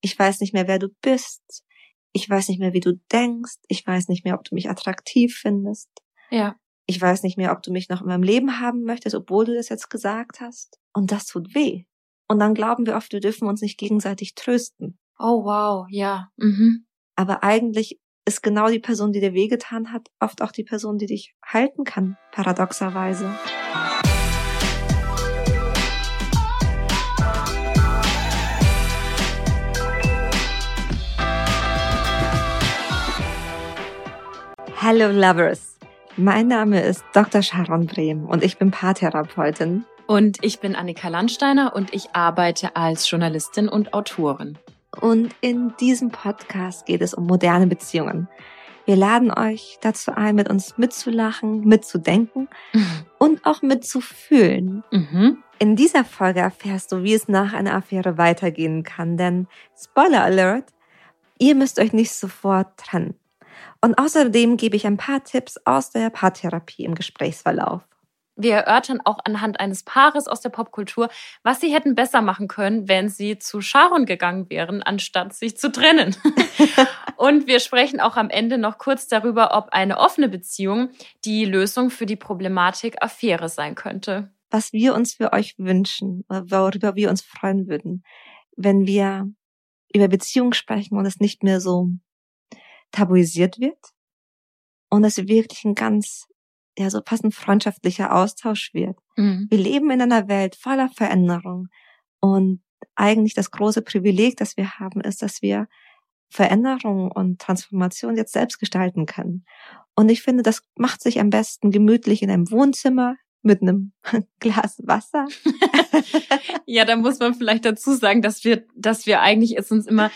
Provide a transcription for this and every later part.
Ich weiß nicht mehr, wer du bist. Ich weiß nicht mehr, wie du denkst. Ich weiß nicht mehr, ob du mich attraktiv findest. Ja. Ich weiß nicht mehr, ob du mich noch in meinem Leben haben möchtest, obwohl du das jetzt gesagt hast. Und das tut weh. Und dann glauben wir oft, wir dürfen uns nicht gegenseitig trösten. Oh wow, ja. Mhm. Aber eigentlich ist genau die Person, die dir wehgetan hat, oft auch die Person, die dich halten kann, paradoxerweise. Hello Lovers. Mein Name ist Dr. Sharon Brehm und ich bin Paartherapeutin. Und ich bin Annika Landsteiner und ich arbeite als Journalistin und Autorin. Und in diesem Podcast geht es um moderne Beziehungen. Wir laden euch dazu ein, mit uns mitzulachen, mitzudenken und auch mitzufühlen. Mhm. In dieser Folge erfährst du, wie es nach einer Affäre weitergehen kann, denn Spoiler Alert, ihr müsst euch nicht sofort trennen. Und außerdem gebe ich ein paar Tipps aus der Paartherapie im Gesprächsverlauf. Wir erörtern auch anhand eines Paares aus der Popkultur, was sie hätten besser machen können, wenn sie zu Sharon gegangen wären, anstatt sich zu trennen. Und wir sprechen auch am Ende noch kurz darüber, ob eine offene Beziehung die Lösung für die Problematik Affäre sein könnte. Was wir uns für euch wünschen, worüber wir uns freuen würden, wenn wir über Beziehungen sprechen und es nicht mehr so tabuisiert wird und es wirklich ein ganz, ja, so fast ein freundschaftlicher Austausch wird. Mhm. Wir leben in einer Welt voller Veränderung und eigentlich das große Privileg, das wir haben, ist, dass wir Veränderung und Transformation jetzt selbst gestalten können. Und ich finde, das macht sich am besten gemütlich in einem Wohnzimmer mit einem Glas Wasser. ja, da muss man vielleicht dazu sagen, dass wir, dass wir eigentlich es uns immer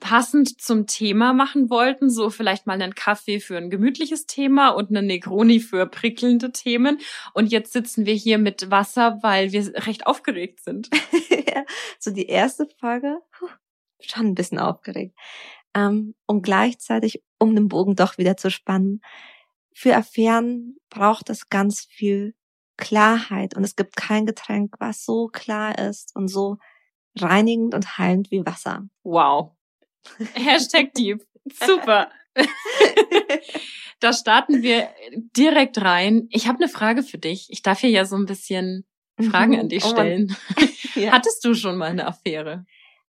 passend zum Thema machen wollten, so vielleicht mal einen Kaffee für ein gemütliches Thema und einen Negroni für prickelnde Themen. Und jetzt sitzen wir hier mit Wasser, weil wir recht aufgeregt sind. so die erste Folge, schon ein bisschen aufgeregt. Ähm, und gleichzeitig, um den Bogen doch wieder zu spannen, für Affären braucht es ganz viel Klarheit und es gibt kein Getränk, was so klar ist und so reinigend und heilend wie Wasser. Wow. Hashtag Deep. Super. da starten wir direkt rein. Ich habe eine Frage für dich. Ich darf hier ja so ein bisschen Fragen an dich Oh stellen. Ja. Hattest du schon mal eine Affäre?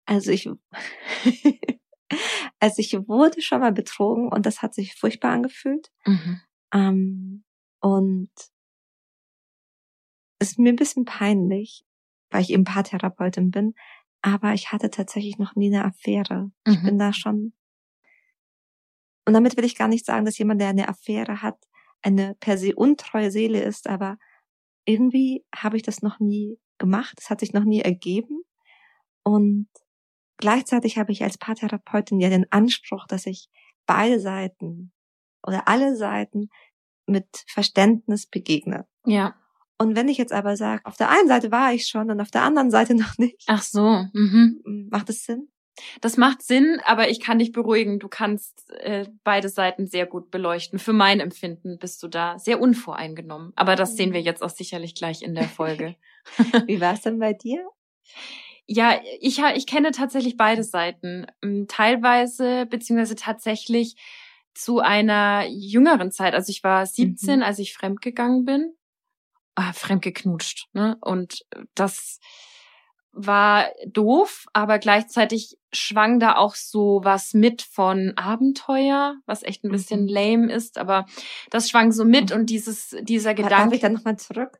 Also ich, also ich wurde schon mal betrogen und das hat sich furchtbar angefühlt. Mhm. Ähm, und es ist mir ein bisschen peinlich, weil ich eben Paartherapeutin bin, aber ich hatte tatsächlich noch nie eine Affäre. Ich Mhm. bin da schon. Und damit will ich gar nicht sagen, dass jemand, der eine Affäre hat, eine per se untreue Seele ist, aber irgendwie habe ich das noch nie gemacht. Es hat sich noch nie ergeben. Und gleichzeitig habe ich als Paartherapeutin ja den Anspruch, dass ich beide Seiten oder alle Seiten mit Verständnis begegne. Ja. Und wenn ich jetzt aber sage, auf der einen Seite war ich schon und auf der anderen Seite noch nicht, Ach so. Mhm. macht es Sinn? Das macht Sinn, aber ich kann dich beruhigen. Du kannst äh, beide Seiten sehr gut beleuchten. Für mein Empfinden bist du da sehr unvoreingenommen. Aber das sehen wir jetzt auch sicherlich gleich in der Folge. Wie war es denn bei dir? Ja, ich, ich kenne tatsächlich beide Seiten. Ähm, Teilweise, beziehungsweise tatsächlich zu einer jüngeren Zeit. Also ich war 17, als ich fremdgegangen bin. Ah, fremdgeknutscht, ne? Und das war doof, aber gleichzeitig schwang da auch so was mit von Abenteuer, was echt ein bisschen Mhm. lame ist, aber das schwang so mit und dieses, dieser Darf Gedanke. ich dann nochmal zurück?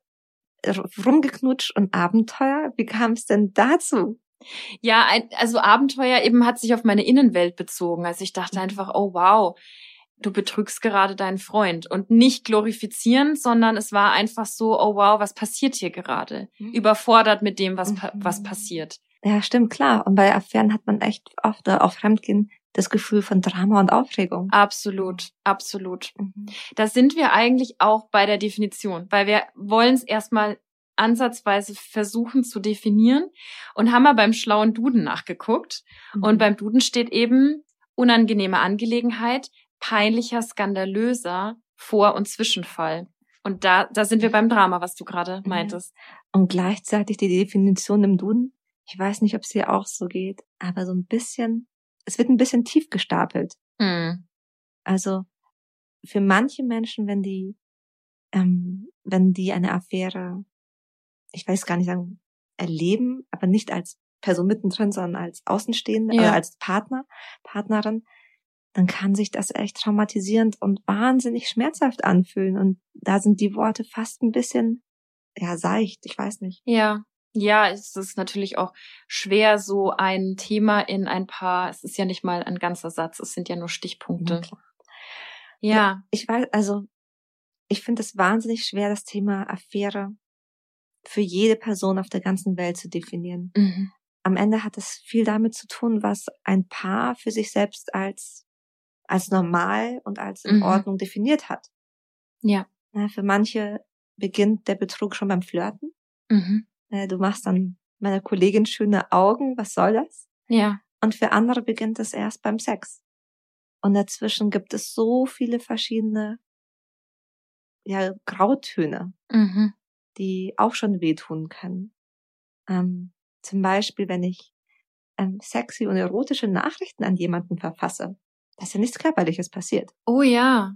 Rumgeknutscht und Abenteuer? Wie kam es denn dazu? Ja, ein, also Abenteuer eben hat sich auf meine Innenwelt bezogen. Also ich dachte einfach, oh wow, du betrügst gerade deinen Freund. Und nicht glorifizieren, sondern es war einfach so, oh wow, was passiert hier gerade? Überfordert mit dem, was, pa Mhm. was passiert. Ja, stimmt, klar. Und bei Affären hat man echt oft, oder auch Fremdgehen, das Gefühl von Drama und Aufregung. Absolut, absolut. Mhm. Da sind wir eigentlich auch bei der Definition, weil wir wollen es erstmal ansatzweise versuchen zu definieren und haben mal beim schlauen Duden nachgeguckt. Und Mhm. beim Duden steht eben unangenehme Angelegenheit, peinlicher, skandalöser Vor- und Zwischenfall. Und da, da sind wir beim Drama, was du gerade Mhm. meintest. Und gleichzeitig die Definition im Duden, Ich weiß nicht, ob es dir auch so geht, aber so ein bisschen, es wird ein bisschen tief gestapelt. Mhm. Also für manche Menschen, wenn die, ähm, wenn die eine Affäre, ich weiß gar nicht sagen, erleben, aber nicht als Person mittendrin, sondern als Außenstehende, Ja. äh, als Partner, Partnerin, dann kann sich das echt traumatisierend und wahnsinnig schmerzhaft anfühlen. Und da sind die Worte fast ein bisschen, ja, seicht, ich weiß nicht. Ja. Ja, es ist natürlich auch schwer, so ein Thema in ein paar, es ist ja nicht mal ein ganzer Satz, es sind ja nur Stichpunkte. Ja. Ja. Ich weiß, also, ich finde es wahnsinnig schwer, das Thema Affäre für jede Person auf der ganzen Welt zu definieren. Mhm. am Ende hat es viel damit zu tun, was ein Paar für sich selbst als, als normal und als in Mhm. Ordnung definiert hat. Ja. Für manche beginnt der Betrug schon beim Flirten. Mhm. Äh, Du machst dann meiner Kollegin schöne Augen, was soll das? Ja. Und für andere beginnt es erst beim Sex. Und dazwischen gibt es so viele verschiedene, ja, Grautöne. Mhm. die auch schon wehtun können. Ähm, zum Beispiel, wenn ich ähm, sexy und erotische Nachrichten an jemanden verfasse. Da ist ja nichts Körperliches passiert. Oh ja.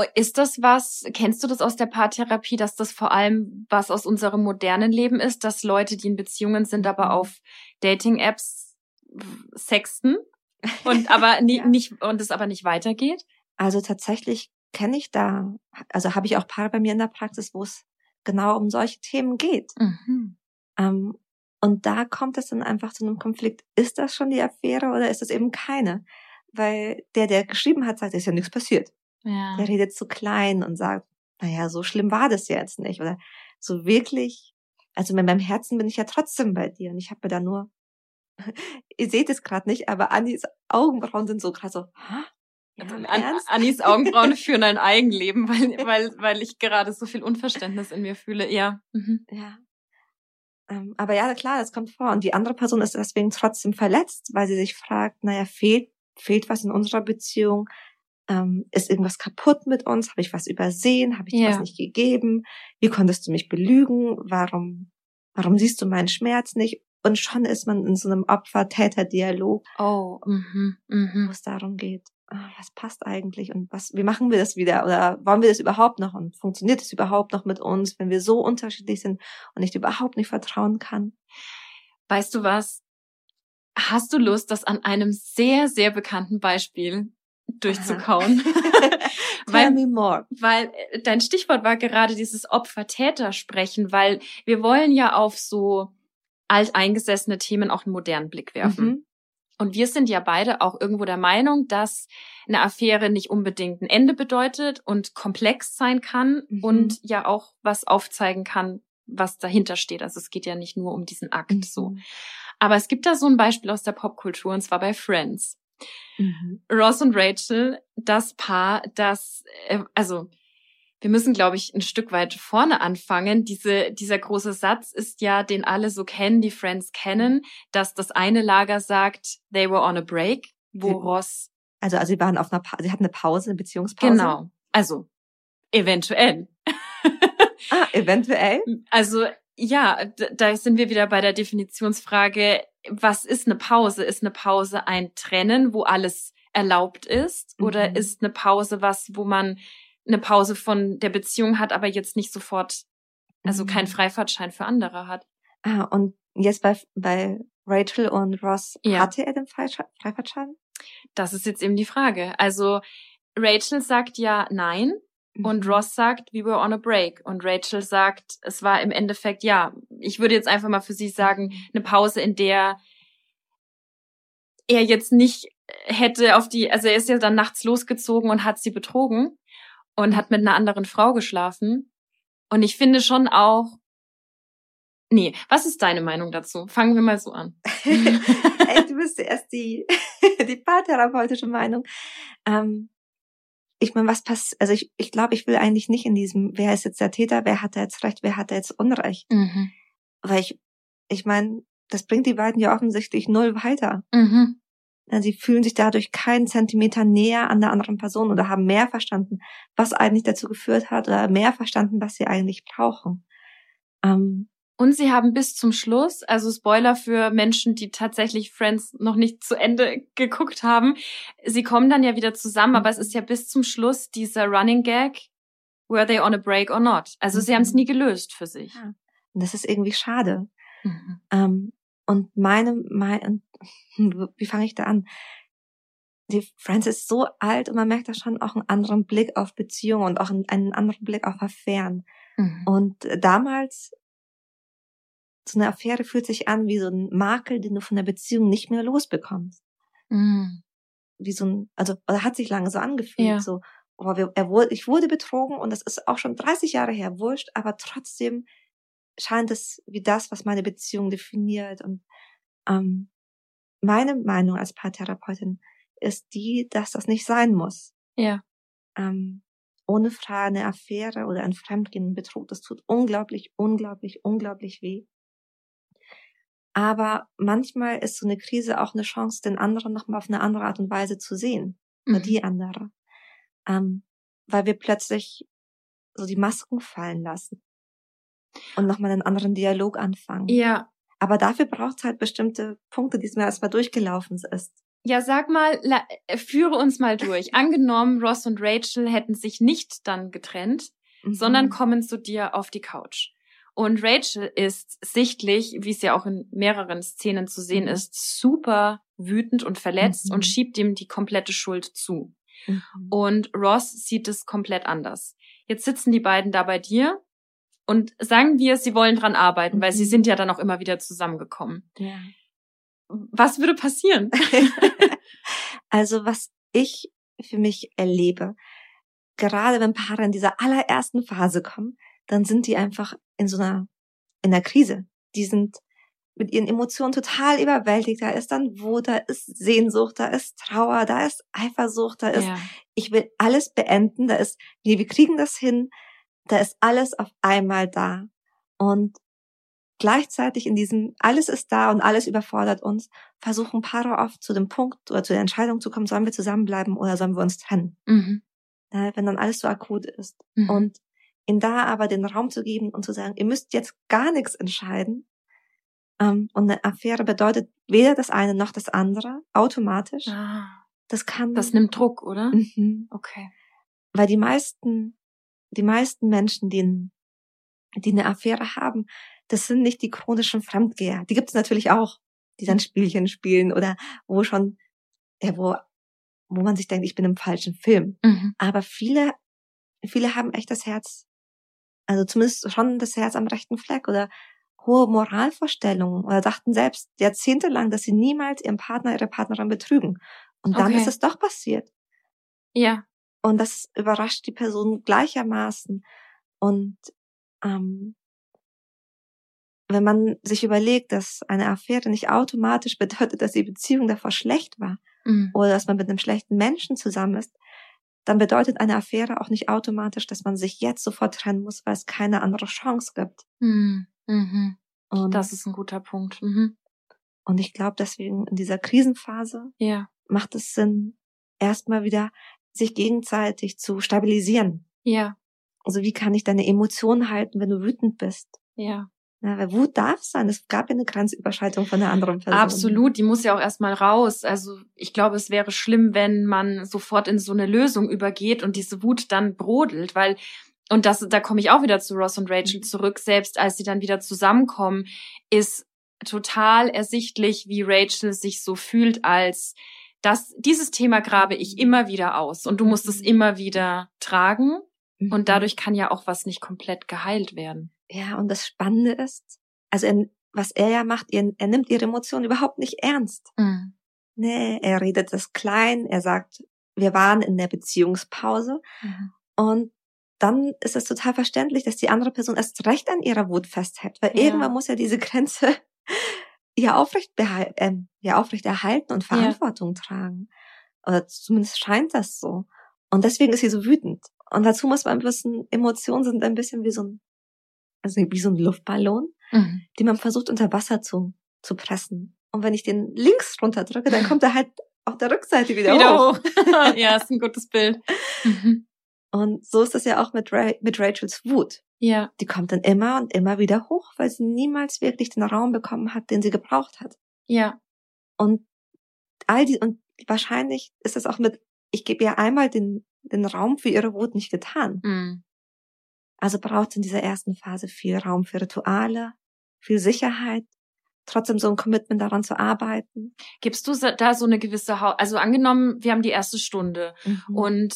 Oh, Ist das was, kennst du das aus der Paartherapie, dass das vor allem was aus unserem modernen Leben ist, dass Leute, die in Beziehungen sind, aber Mhm. auf Dating-Apps sexten und aber nie, Ja. nicht und es aber nicht weitergeht? Also tatsächlich kenne ich da, also habe ich auch Paare bei mir in der Praxis, wo es genau um solche Themen geht. Mhm. Ähm, und da kommt es dann einfach zu einem Konflikt. Ist das schon die Affäre oder ist das eben keine? Weil der, der geschrieben hat, sagt, ist ja nichts passiert. Ja. der redet zu klein und sagt, naja, so schlimm war das jetzt nicht. Oder so wirklich, also mit meinem Herzen bin ich ja trotzdem bei dir. Und ich habe mir da nur, ihr seht es gerade nicht, aber Annis Augenbrauen sind so gerade so, Hä? Im An? Anis Augenbrauen führen ein Eigenleben, weil, weil, weil ich gerade so viel Unverständnis in mir fühle. Ja. Mhm. Ja. Ähm, aber ja, klar, das kommt vor. Und die andere Person ist deswegen trotzdem verletzt, weil sie sich fragt, naja, fehlt, fehlt was in unserer Beziehung? Ähm, ist irgendwas kaputt mit uns? Habe ich was übersehen? Habe ich dir Ja. was nicht gegeben? Wie konntest du mich belügen? Warum, warum siehst du meinen Schmerz nicht? Und schon ist man in so einem Opfer-Täter-Dialog, Oh. Mhm. wo Mhm. es darum geht, ah, was passt eigentlich und was, wie machen wir das wieder? Oder wollen wir das überhaupt noch? Und funktioniert es überhaupt noch mit uns, wenn wir so unterschiedlich sind und ich überhaupt nicht vertrauen kann? Weißt du was? Hast du Lust, das an einem sehr, sehr bekannten Beispiel durchzukauen? Tell weil, me more. weil äh, dein Stichwort war gerade dieses Opfer-Täter-Sprechen, weil wir wollen ja auf so alteingesessene Themen auch einen modernen Blick werfen. Mhm. Und wir sind ja beide auch irgendwo der Meinung, dass eine Affäre nicht unbedingt ein Ende bedeutet und komplex sein kann Mhm. und ja auch was aufzeigen kann, was dahinter steht. Also es geht ja nicht nur um diesen Akt so. Mhm. Aber es gibt da so ein Beispiel aus der Popkultur und zwar bei Friends. Mhm. Ross und Rachel, das Paar, das, äh, also wir müssen, glaube ich, ein Stück weit vorne anfangen. Diese, dieser große Satz ist ja, den alle so kennen, die Friends kennen, dass das eine Lager sagt, they were on a break, wo Sie- Ross, Also, also sie waren auf einer, pa sie hatten eine Pause, eine Beziehungspause. genau, also eventuell. Ah, eventuell. Also ja, da sind wir wieder bei der Definitionsfrage, was ist eine Pause? Ist eine Pause ein Trennen, wo alles erlaubt ist? Oder Mhm. ist eine Pause was, wo man eine Pause von der Beziehung hat, aber jetzt nicht sofort, also Mhm. keinen Freifahrtschein für andere hat? Ah, und jetzt bei, bei Rachel und Ross, Ja. hatte er den Freifahrtschein? Das ist jetzt eben die Frage. Also Rachel sagt ja nein und Mhm. Ross sagt, we were on a break. Und Rachel sagt, es war im Endeffekt, ja, ich würde jetzt einfach mal für sie sagen, eine Pause, in der er jetzt nicht hätte auf die, also er ist ja dann nachts losgezogen und hat sie betrogen und hat mit einer anderen Frau geschlafen. Und ich finde schon auch, nee, was ist deine Meinung dazu? Fangen wir mal so an. Ey, du bist erst die, die paartherapeutische Meinung. Ähm, ich meine, was passiert, also ich, ich glaube, ich will eigentlich nicht in diesem, wer ist jetzt der Täter, wer hat da jetzt Recht, wer hat da jetzt Unrecht. Mhm. Weil ich, ich meine, das bringt die beiden ja offensichtlich null weiter. Mhm. Ja, Sie fühlen sich dadurch keinen Zentimeter näher an der anderen Person oder haben mehr verstanden, was eigentlich dazu geführt hat oder mehr verstanden, was sie eigentlich brauchen. Ähm, Und sie haben bis zum Schluss, also Spoiler für Menschen, die tatsächlich Friends noch nicht zu Ende geguckt haben, sie kommen dann ja wieder zusammen, aber es ist ja bis zum Schluss dieser Running Gag, were they on a break or not? Also sie haben es mhm. nie gelöst für sich. Ja. Und das ist irgendwie schade. Mhm. Ähm, und meine, mein, wie fange ich da an? Die Friends ist so alt und man merkt da schon auch einen anderen Blick auf Beziehungen und auch einen anderen Blick auf Affären. Mhm. Und damals so eine Affäre fühlt sich an wie so ein Makel, den du von der Beziehung nicht mehr losbekommst. Mhm. Wie so ein, also, oder hat sich lange so angefühlt, ja. so, oh, wir, er wurde, ich wurde betrogen und das ist auch schon 30 Jahre her, wurscht, aber trotzdem scheint es wie das, was meine Beziehung definiert und ähm, meine Meinung als Paartherapeutin ist die, dass das nicht sein muss. Ja. Ähm, ohne Frage eine Affäre oder ein Fremdgehen, Betrug, das tut unglaublich, unglaublich, unglaublich weh. Aber manchmal ist so eine Krise auch eine Chance, den anderen nochmal auf eine andere Art und Weise zu sehen. Mhm. Oder die andere. Ähm, weil wir plötzlich so die Masken fallen lassen. Und nochmal einen anderen Dialog anfangen. Ja. Aber dafür braucht es halt bestimmte Punkte, die es mir erstmal durchgelaufen ist. Ja, sag mal, la, äh, führe uns mal durch. Angenommen, Ross und Rachel hätten sich nicht dann getrennt, mhm. sondern kommen zu dir auf die Couch. Und Rachel ist sichtlich, wie es ja auch in mehreren Szenen zu sehen mhm. ist, super wütend und verletzt mhm. und schiebt ihm die komplette Schuld zu. Mhm. Und Ross sieht es komplett anders. Jetzt sitzen die beiden da bei dir und sagen wir, sie wollen dran arbeiten, mhm. weil sie mhm. sind ja dann auch immer wieder zusammengekommen. Ja. Was würde passieren? also was ich für mich erlebe, gerade wenn Paare in dieser allerersten Phase kommen, dann sind die einfach in so einer, in der Krise. Die sind mit ihren Emotionen total überwältigt. Da ist dann Wut, da ist Sehnsucht, da ist Trauer, da ist Eifersucht, da ist, ja. ich will alles beenden, da ist, nee, wir kriegen das hin, da ist alles auf einmal da. Und gleichzeitig in diesem, alles ist da und alles überfordert uns, versuchen Paare oft zu dem Punkt oder zu der Entscheidung zu kommen, sollen wir zusammenbleiben oder sollen wir uns trennen? Mhm. Ja, wenn dann alles so akut ist. Mhm. Und ihnen da aber den Raum zu geben und zu sagen, ihr müsst jetzt gar nichts entscheiden. Ähm, und eine Affäre bedeutet weder das eine noch das andere automatisch. Ah, das kann. Das nimmt Druck, oder? Mhm. Okay. Weil die meisten, die meisten Menschen, die, die eine Affäre haben, das sind nicht die chronischen Fremdgeher. Die gibt es natürlich auch, die dann Spielchen spielen oder wo schon, ja, wo, wo man sich denkt, ich bin im falschen Film. Mhm. Aber viele, viele haben echt das Herz also zumindest schon das Herz am rechten Fleck oder hohe Moralvorstellungen oder dachten selbst jahrzehntelang, dass sie niemals ihren Partner, ihre Partnerin betrügen. Und dann okay. ist es doch passiert. Ja. Und das überrascht die Person gleichermaßen. Und ähm, wenn man sich überlegt, dass eine Affäre nicht automatisch bedeutet, dass die Beziehung davor schlecht war mhm. oder dass man mit einem schlechten Menschen zusammen ist, dann bedeutet eine Affäre auch nicht automatisch, dass man sich jetzt sofort trennen muss, weil es keine andere Chance gibt. Mhm. Mhm. Und das ist ein guter Punkt. Mhm. Und ich glaube, deswegen in dieser Krisenphase ja. macht es Sinn, erstmal wieder sich gegenseitig zu stabilisieren. Ja. Also wie kann ich deine Emotionen halten, wenn du wütend bist? Ja. Ja, weil Wut darf sein. Es gab ja eine Grenzüberschreitung von der anderen Person. Absolut, die muss ja auch erstmal raus. Also ich glaube, es wäre schlimm, wenn man sofort in so eine Lösung übergeht und diese Wut dann brodelt, weil und das, da komme ich auch wieder zu Ross und Rachel mhm. zurück. Selbst als sie dann wieder zusammenkommen, ist total ersichtlich, wie Rachel sich so fühlt, als dass dieses Thema grabe ich mhm. immer wieder aus und du musst es mhm. immer wieder tragen. Und dadurch kann ja auch was nicht komplett geheilt werden. Ja, und das Spannende ist, also er, was er ja macht, er, er nimmt ihre Emotionen überhaupt nicht ernst. Mhm. Nee, er redet das klein, er sagt, wir waren in der Beziehungspause mhm. und dann ist es total verständlich, dass die andere Person erst recht an ihrer Wut festhält, weil ja. irgendwann muss ja diese Grenze ja aufrecht, äh, ja aufrecht erhalten und Verantwortung ja. tragen. Oder zumindest scheint das so. Und deswegen ist sie so wütend. Und dazu muss man wissen, Emotionen sind ein bisschen wie so ein also wie so ein Luftballon, mhm. den man versucht unter Wasser zu, zu pressen. Und wenn ich den links runterdrücke, dann kommt er halt auf der Rückseite wieder, wieder hoch. ja, ist ein gutes Bild. Mhm. Und so ist das ja auch mit, Ra mit Rachels Wut. Ja. Die kommt dann immer und immer wieder hoch, weil sie niemals wirklich den Raum bekommen hat, den sie gebraucht hat. Ja. Und all die, und wahrscheinlich ist es auch mit, ich gebe ihr einmal den, den Raum für ihre Wut nicht getan. Mhm. Also braucht es in dieser ersten Phase viel Raum für Rituale, viel Sicherheit, trotzdem so ein Commitment daran zu arbeiten. Gibst du da so eine gewisse, ha also angenommen, wir haben die erste Stunde Mhm. und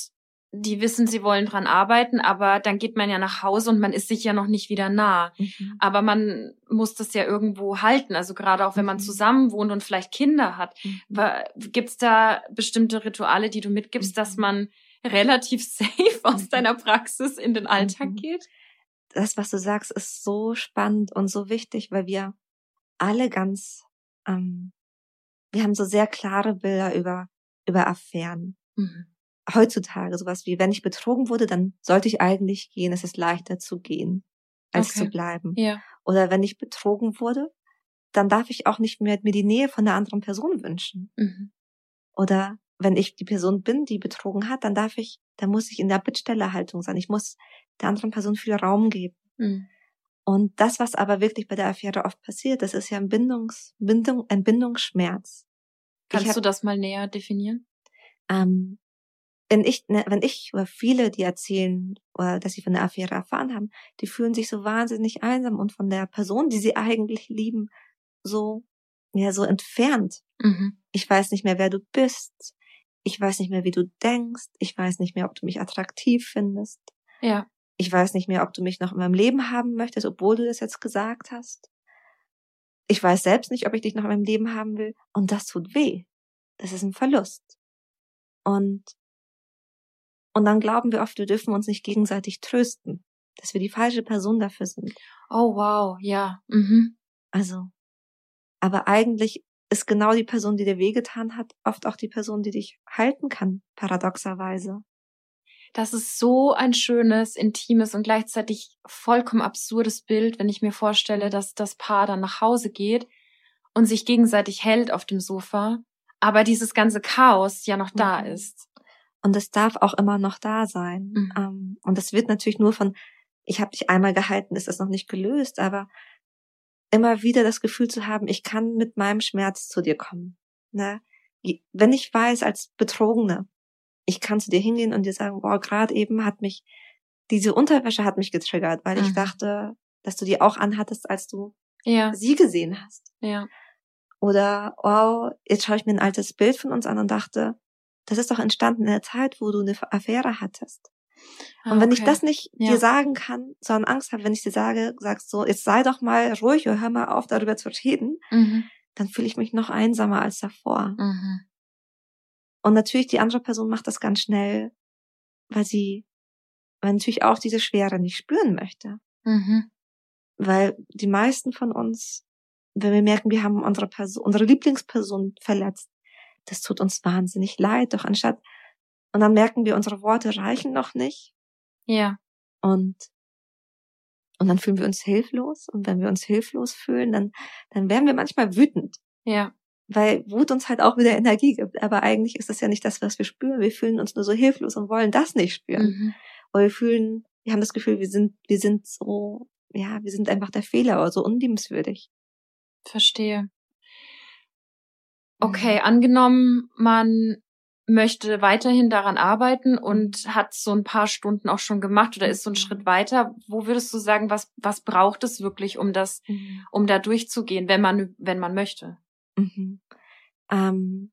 die wissen, sie wollen dran arbeiten, aber dann geht man ja nach Hause und man ist sich ja noch nicht wieder nah. Mhm. Aber man muss das ja irgendwo halten. Also gerade auch wenn man Mhm. zusammen wohnt und vielleicht Kinder hat. Mhm. Gibt es da bestimmte Rituale, die du mitgibst, dass Mhm. man relativ safe aus Mhm. deiner Praxis in den Alltag Mhm. geht? Das, was du sagst, ist so spannend und so wichtig, weil wir alle ganz, ähm, wir haben so sehr klare Bilder über, über Affären. Mhm. Heutzutage sowas wie, wenn ich betrogen wurde, dann sollte ich eigentlich gehen. Es ist leichter zu gehen, als Okay. zu bleiben. Ja. Oder wenn ich betrogen wurde, dann darf ich auch nicht mehr mir die Nähe von der anderen Person wünschen. Mhm. Oder wenn ich die Person bin, die betrogen hat, dann darf ich, dann muss ich in der Bittstellerhaltung sein. Ich muss der anderen Person viel Raum geben. Mhm. Und das, was aber wirklich bei der Affäre oft passiert, das ist ja ein Bindungs, Bindung, ein Bindungsschmerz. Kannst hab- du das mal näher definieren? Ähm, wenn ich, ne, wenn ich oder viele, die erzählen, oder dass sie von der Affäre erfahren haben, die fühlen sich so wahnsinnig einsam und von der Person, die sie eigentlich lieben, so, ja, so entfernt. Mhm. Ich weiß nicht mehr, wer du bist. Ich weiß nicht mehr, wie du denkst. Ich weiß nicht mehr, ob du mich attraktiv findest. Ja. Ich weiß nicht mehr, ob du mich noch in meinem Leben haben möchtest, obwohl du das jetzt gesagt hast. Ich weiß selbst nicht, ob ich dich noch in meinem Leben haben will. Und das tut weh. Das ist ein Verlust. Und, und dann glauben wir oft, wir dürfen uns nicht gegenseitig trösten, dass wir die falsche Person dafür sind. Oh wow, ja. Mhm. Also, aber eigentlich ist genau die Person, die dir wehgetan hat, oft auch die Person, die dich halten kann, paradoxerweise. Das ist so ein schönes, intimes und gleichzeitig vollkommen absurdes Bild, wenn ich mir vorstelle, dass das Paar dann nach Hause geht und sich gegenseitig hält auf dem Sofa, aber dieses ganze Chaos ja noch da Mhm. ist. Und es darf auch immer noch da sein. Mhm. Ähm, und das wird natürlich nur von, ich habe dich einmal gehalten, ist das noch nicht gelöst, aber immer wieder das Gefühl zu haben, ich kann mit meinem Schmerz zu dir kommen. Ne? Wenn ich weiß als Betrogene, ich kann zu dir hingehen und dir sagen, boah, gerade eben hat mich, diese Unterwäsche hat mich getriggert, weil ich Mhm. dachte, dass du die auch anhattest, als du Ja, sie gesehen hast. ja. Oder, wow, jetzt schaue ich mir ein altes Bild von uns an und dachte, das ist doch entstanden in der Zeit, wo du eine Affäre hattest. Ah, Und wenn ich das nicht Ja. dir sagen kann, sondern Angst habe, wenn ich dir sage, sagst so, jetzt sei doch mal ruhig oder hör mal auf, darüber zu reden, Mhm. dann fühle ich mich noch einsamer als davor. Mhm. Und natürlich die andere Person macht das ganz schnell, weil sie, weil natürlich auch diese Schwere nicht spüren möchte. Mhm. Weil die meisten von uns, wenn wir merken, wir haben unsere Person, unsere Lieblingsperson verletzt, das tut uns wahnsinnig leid. Doch anstatt, und dann merken wir, unsere Worte reichen noch nicht. Ja. Und, und dann fühlen wir uns hilflos. Und wenn wir uns hilflos fühlen, dann, dann werden wir manchmal wütend. Ja. Weil Wut uns halt auch wieder Energie gibt. Aber eigentlich ist das ja nicht das, was wir spüren. Wir fühlen uns nur so hilflos und wollen das nicht spüren. Mhm. Weil wir fühlen, wir haben das Gefühl, wir sind, wir sind so, ja, wir sind einfach der Fehler oder so unliebenswürdig. Verstehe. Okay, angenommen, man möchte weiterhin daran arbeiten und hat so ein paar Stunden auch schon gemacht oder ist so einen Schritt weiter. Wo würdest du sagen, was, was braucht es wirklich, um das, Mhm. um da durchzugehen, wenn man, wenn man möchte? Mhm. Ähm,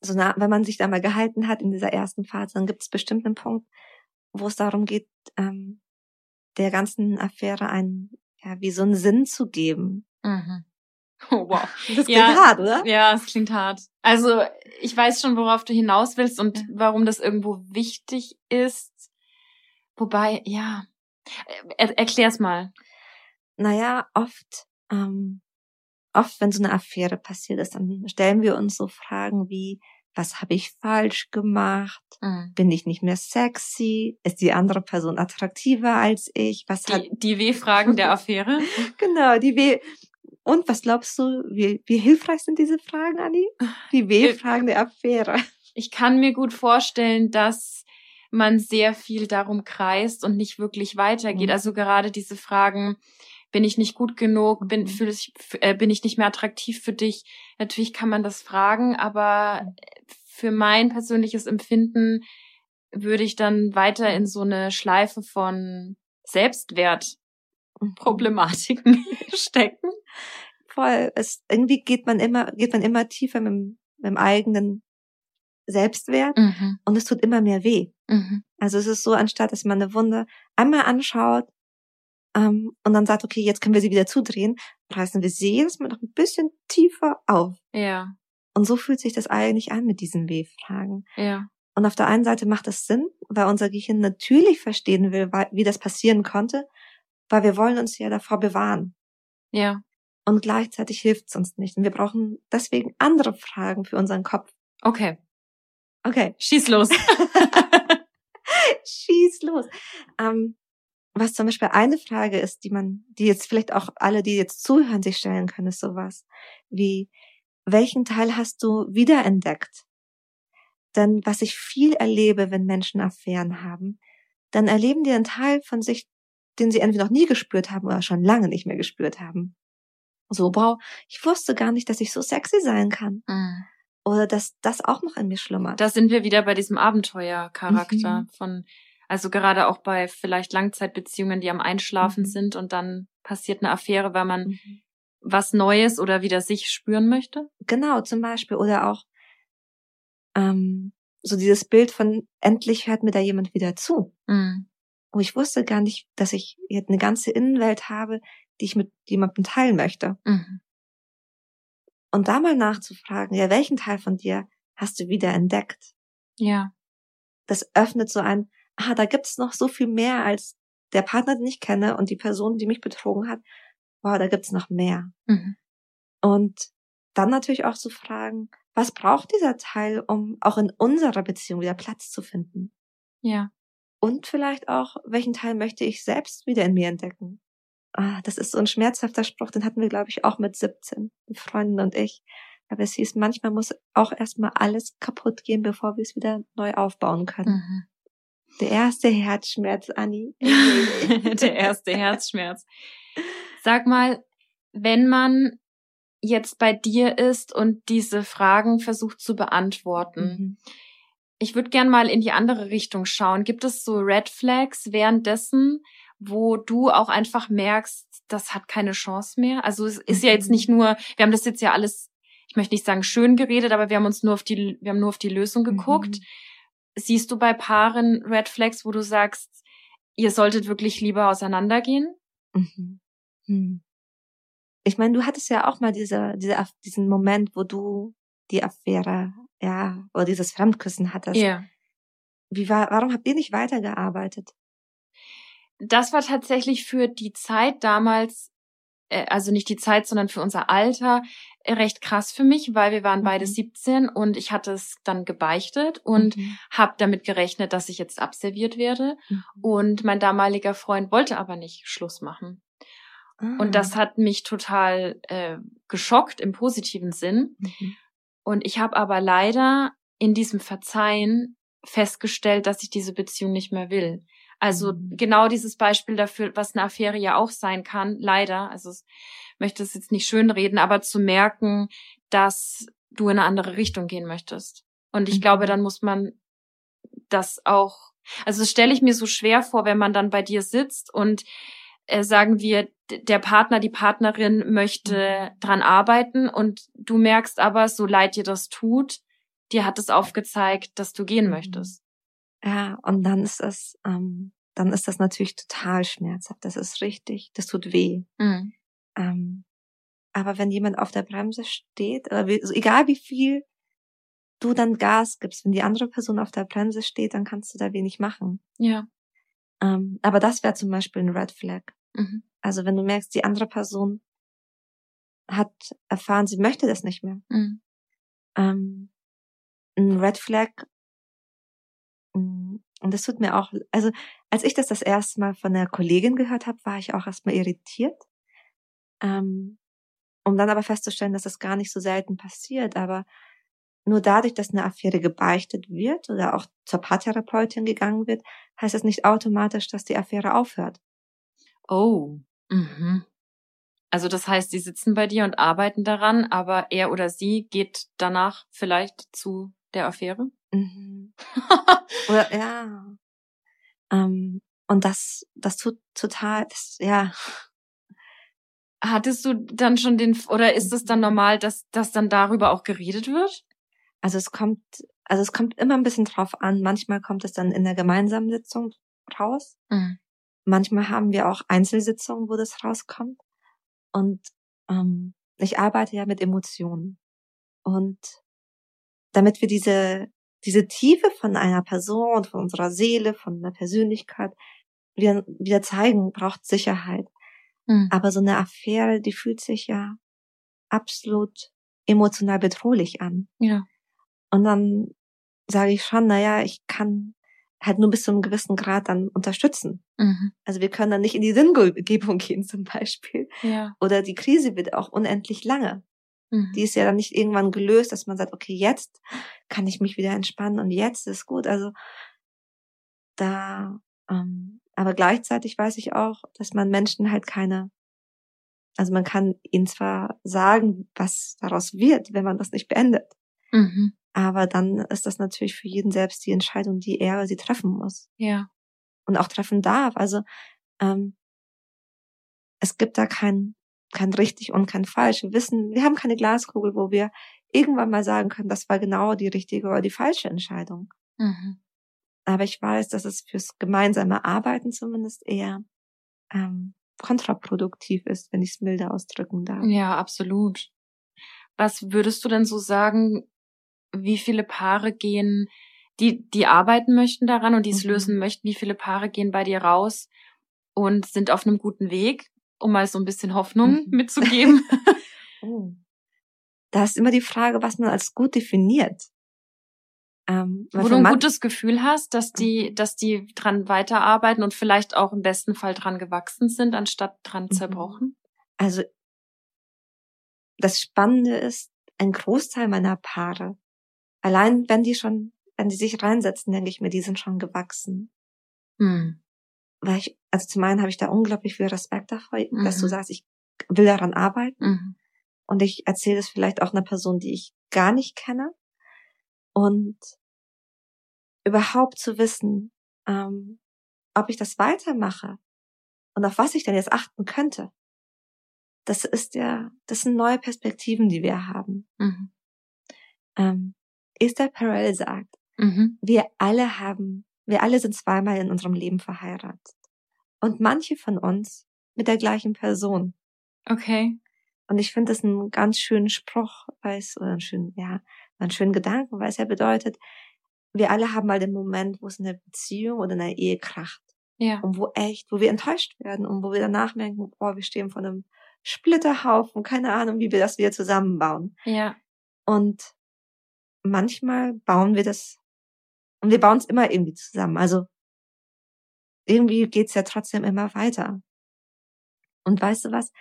so na, wenn man sich da mal gehalten hat in dieser ersten Phase, dann gibt es bestimmt einen Punkt, wo es darum geht, ähm, der ganzen Affäre einen, ja, wie so einen Sinn zu geben. Mhm. Oh, wow. Das klingt Ja. hart, oder? Ja, es klingt hart. Also, ich weiß schon, worauf du hinaus willst und Ja. warum das irgendwo wichtig ist. Wobei, ja. Er, erklär's mal. Naja, oft, ähm, oft, wenn so eine Affäre passiert ist, dann stellen wir uns so Fragen wie, was habe ich falsch gemacht? Mhm. Bin ich nicht mehr sexy? Ist die andere Person attraktiver als ich? Was hat Die, die W-Fragen der Affäre. Genau, die W. Und was glaubst du, wie, wie hilfreich sind diese Fragen, Anni? Die W-Fragen der Affäre. Ich kann mir gut vorstellen, dass man sehr viel darum kreist und nicht wirklich weitergeht. Mhm. Also gerade diese Fragen, bin ich nicht gut genug, bin, Mhm. fühl ich, äh, bin ich nicht mehr attraktiv für dich. Natürlich kann man das fragen, aber für mein persönliches Empfinden würde ich dann weiter in so eine Schleife von Selbstwertproblematiken Mhm. stecken. Voll. Es, irgendwie geht man immer, geht man immer tiefer mit, dem- mit dem eigenen Selbstwert Mhm. und es tut immer mehr weh. Mhm. Also es ist so, anstatt dass man eine Wunde einmal anschaut ähm, und dann sagt, okay, jetzt können wir sie wieder zudrehen, reißen wir sie jedes Mal noch ein bisschen tiefer auf. Ja, Und so fühlt sich das eigentlich an mit diesen W-Fragen. ja, Und auf der einen Seite macht es Sinn, weil unser Gehirn natürlich verstehen will, wie das passieren konnte, weil wir wollen uns ja davor bewahren. ja. Und gleichzeitig hilft es uns nicht. Und wir brauchen deswegen andere Fragen für unseren Kopf. Okay, Okay, schieß los. schieß los. Ähm, was zum Beispiel eine Frage ist, die man, die jetzt vielleicht auch alle, die jetzt zuhören, sich stellen können, ist sowas wie, welchen Teil hast du wiederentdeckt? Denn was ich viel erlebe, wenn Menschen Affären haben, dann erleben die einen Teil von sich, den sie entweder noch nie gespürt haben oder schon lange nicht mehr gespürt haben. So, wow, ich wusste gar nicht, dass ich so sexy sein kann. Mhm. Oder dass das auch noch in mir schlummert. Da sind wir wieder bei diesem Abenteuercharakter Mhm. von, also gerade auch bei vielleicht Langzeitbeziehungen, die am Einschlafen Mhm. sind und dann passiert eine Affäre, weil man Mhm. was Neues oder wieder sich spüren möchte. Genau, zum Beispiel. Oder auch ähm, so dieses Bild von endlich hört mir da jemand wieder zu. Mhm. Oh, ich wusste gar nicht, dass ich jetzt eine ganze Innenwelt habe, die ich mit jemandem teilen möchte. Mhm. Und da mal nachzufragen, ja, welchen Teil von dir hast du wieder entdeckt? Ja. Das öffnet so ein, ah, da gibt es noch so viel mehr als der Partner, den ich kenne und die Person, die mich betrogen hat. Wow, da gibt's noch mehr. Mhm. Und dann natürlich auch zu fragen, was braucht dieser Teil, um auch in unserer Beziehung wieder Platz zu finden? Ja. Und vielleicht auch, welchen Teil möchte ich selbst wieder in mir entdecken? Ah, das ist so ein schmerzhafter Spruch, den hatten wir, glaube ich, auch mit 17, die Freundin und ich. Aber es hieß, manchmal muss auch erstmal alles kaputt gehen, bevor wir es wieder neu aufbauen können. Mhm. Der erste Herzschmerz, Anni. Der erste Herzschmerz. Sag mal, wenn man jetzt bei dir ist und diese Fragen versucht zu beantworten, Mhm. ich würde gern mal in die andere Richtung schauen. Gibt es so Red Flags währenddessen, wo du auch einfach merkst, das hat keine Chance mehr? Also es ist ja jetzt Mhm. nicht nur, wir haben das jetzt ja alles, ich möchte nicht sagen schön geredet, aber wir haben uns nur auf die, wir haben nur auf die Lösung geguckt. Mhm. Siehst du bei Paaren Red Flags, wo du sagst, ihr solltet wirklich lieber auseinandergehen? Mhm. Hm. Ich meine, du hattest ja auch mal diese, diese, diesen Moment, wo du die Affäre, ja, oder dieses Fremdküssen hattest. Ja. Wie war, warum habt ihr nicht weitergearbeitet? Das war tatsächlich für die Zeit damals, äh, also nicht die Zeit, sondern für unser Alter, äh, recht krass für mich, weil wir waren beide Mhm. 17 und ich hatte es dann gebeichtet und Mhm. habe damit gerechnet, dass ich jetzt abserviert werde. Mhm. Und mein damaliger Freund wollte aber nicht Schluss machen. Ah. Und das hat mich total äh, geschockt im positiven Sinn. Mhm. Und ich habe aber leider in diesem Verzeihen festgestellt, dass ich diese Beziehung nicht mehr will. Also Mhm. genau dieses Beispiel dafür, was eine Affäre ja auch sein kann, leider. Also ich möchte es jetzt nicht schönreden, aber zu merken, dass du in eine andere Richtung gehen möchtest. Und ich Mhm. glaube, dann muss man das auch, also das stelle ich mir so schwer vor, wenn man dann bei dir sitzt und äh, sagen wir, der Partner, die Partnerin möchte dran arbeiten und du merkst aber, so leid dir das tut, dir hat es aufgezeigt, dass du gehen Mhm. möchtest. Ja, und dann ist das, ähm, dann ist das natürlich total schmerzhaft. Das ist richtig. Das tut weh. Mhm. Ähm, aber wenn jemand auf der Bremse steht, oder wie, also egal wie viel du dann Gas gibst, wenn die andere Person auf der Bremse steht, dann kannst du da wenig machen. Ja. Ähm, aber das wäre zum Beispiel ein Red Flag. Mhm. Also wenn du merkst, die andere Person hat erfahren, sie möchte das nicht mehr. Mhm. Ähm, ein Red Flag. Mm, Und das tut mir auch, also als ich das das erste Mal von einer Kollegin gehört habe, war ich auch erstmal irritiert. Ähm, um dann aber festzustellen, dass das gar nicht so selten passiert. Aber nur dadurch, dass eine Affäre gebeichtet wird oder auch zur Paartherapeutin gegangen wird, heißt das nicht automatisch, dass die Affäre aufhört. Oh. Mhm. Also das heißt, die sitzen bei dir und arbeiten daran, aber er oder sie geht danach vielleicht zu der Affäre? Mhm. Oder ja. Ähm, und das, das tut total, das, ja. Hattest du dann schon den, oder ist es dann normal, dass, dass dann darüber auch geredet wird? Also es kommt, also es kommt immer ein bisschen drauf an. Manchmal kommt es dann in der gemeinsamen Sitzung raus. Mhm. Manchmal haben wir auch Einzelsitzungen, wo das rauskommt. Und ähm, ich arbeite ja mit Emotionen. Und damit wir diese, diese Tiefe von einer Person, von unserer Seele, von einer Persönlichkeit wieder, wieder zeigen, braucht Sicherheit. Mhm. Aber so eine Affäre, die fühlt sich ja absolut emotional bedrohlich an. Ja. Und dann sage ich schon, naja, ich kann halt nur bis zu einem gewissen Grad dann unterstützen. Mhm. Also wir können dann nicht in die Sinngebung gehen zum Beispiel. Ja. Oder die Krise wird auch unendlich lange. Mhm. Die ist ja dann nicht irgendwann gelöst, dass man sagt, okay, jetzt kann ich mich wieder entspannen und jetzt ist gut. Also da, ähm, aber gleichzeitig weiß ich auch, dass man Menschen halt keine, also man kann ihnen zwar sagen, was daraus wird, wenn man das nicht beendet. Mhm. Aber dann ist das natürlich für jeden selbst die Entscheidung, die er oder sie treffen muss. Ja. Und auch treffen darf. Also ähm, es gibt da kein, kein richtig und kein falsch. Wir wissen, wir haben keine Glaskugel, wo wir irgendwann mal sagen können, das war genau die richtige oder die falsche Entscheidung. Mhm. Aber ich weiß, dass es fürs gemeinsame Arbeiten zumindest eher ähm, kontraproduktiv ist, wenn ich es milder ausdrücken darf. Ja, absolut. Was würdest du denn so sagen, wie viele Paare gehen, die, die arbeiten möchten daran und die es mhm. lösen möchten, wie viele Paare gehen bei dir raus und sind auf einem guten Weg, um mal so ein bisschen Hoffnung mhm. mitzugeben? oh. Da ist immer die Frage, was man als gut definiert. Ähm, Wo du ein gutes Gefühl hast, dass die, dass die dran weiterarbeiten und vielleicht auch im besten Fall dran gewachsen sind, anstatt dran mhm. zerbrochen? Also das Spannende ist, ein Großteil meiner Paare Allein wenn die schon, wenn die sich reinsetzen, denke ich mir, die sind schon gewachsen. Mhm. Weil ich, also zum einen habe ich da unglaublich viel Respekt davor, mhm. dass du mhm. sagst, ich will daran arbeiten. Mhm. Und ich erzähle es vielleicht auch einer Person, die ich gar nicht kenne. Und überhaupt zu wissen, ähm, ob ich das weitermache und auf was ich denn jetzt achten könnte. Das ist ja, das sind neue Perspektiven, die wir haben. Mhm. Ähm, Esther Perel sagt, mhm. wir alle haben, wir alle sind zweimal in unserem Leben verheiratet. Und manche von uns mit der gleichen Person. Okay. Und ich finde das einen ganz schönen Spruch, weil es, oder einen schönen, ja, einen schönen Gedanken, weil es ja bedeutet, wir alle haben mal den Moment, wo es in einer Beziehung oder in einer Ehe kracht. Ja. Und wo echt, wo wir enttäuscht werden und wo wir danach merken, boah, wir stehen vor einem Splitterhaufen, keine Ahnung, wie wir das wieder zusammenbauen. Ja. Und manchmal bauen wir das und wir bauen es immer irgendwie zusammen. Also irgendwie geht's ja trotzdem immer weiter. Und weißt du was?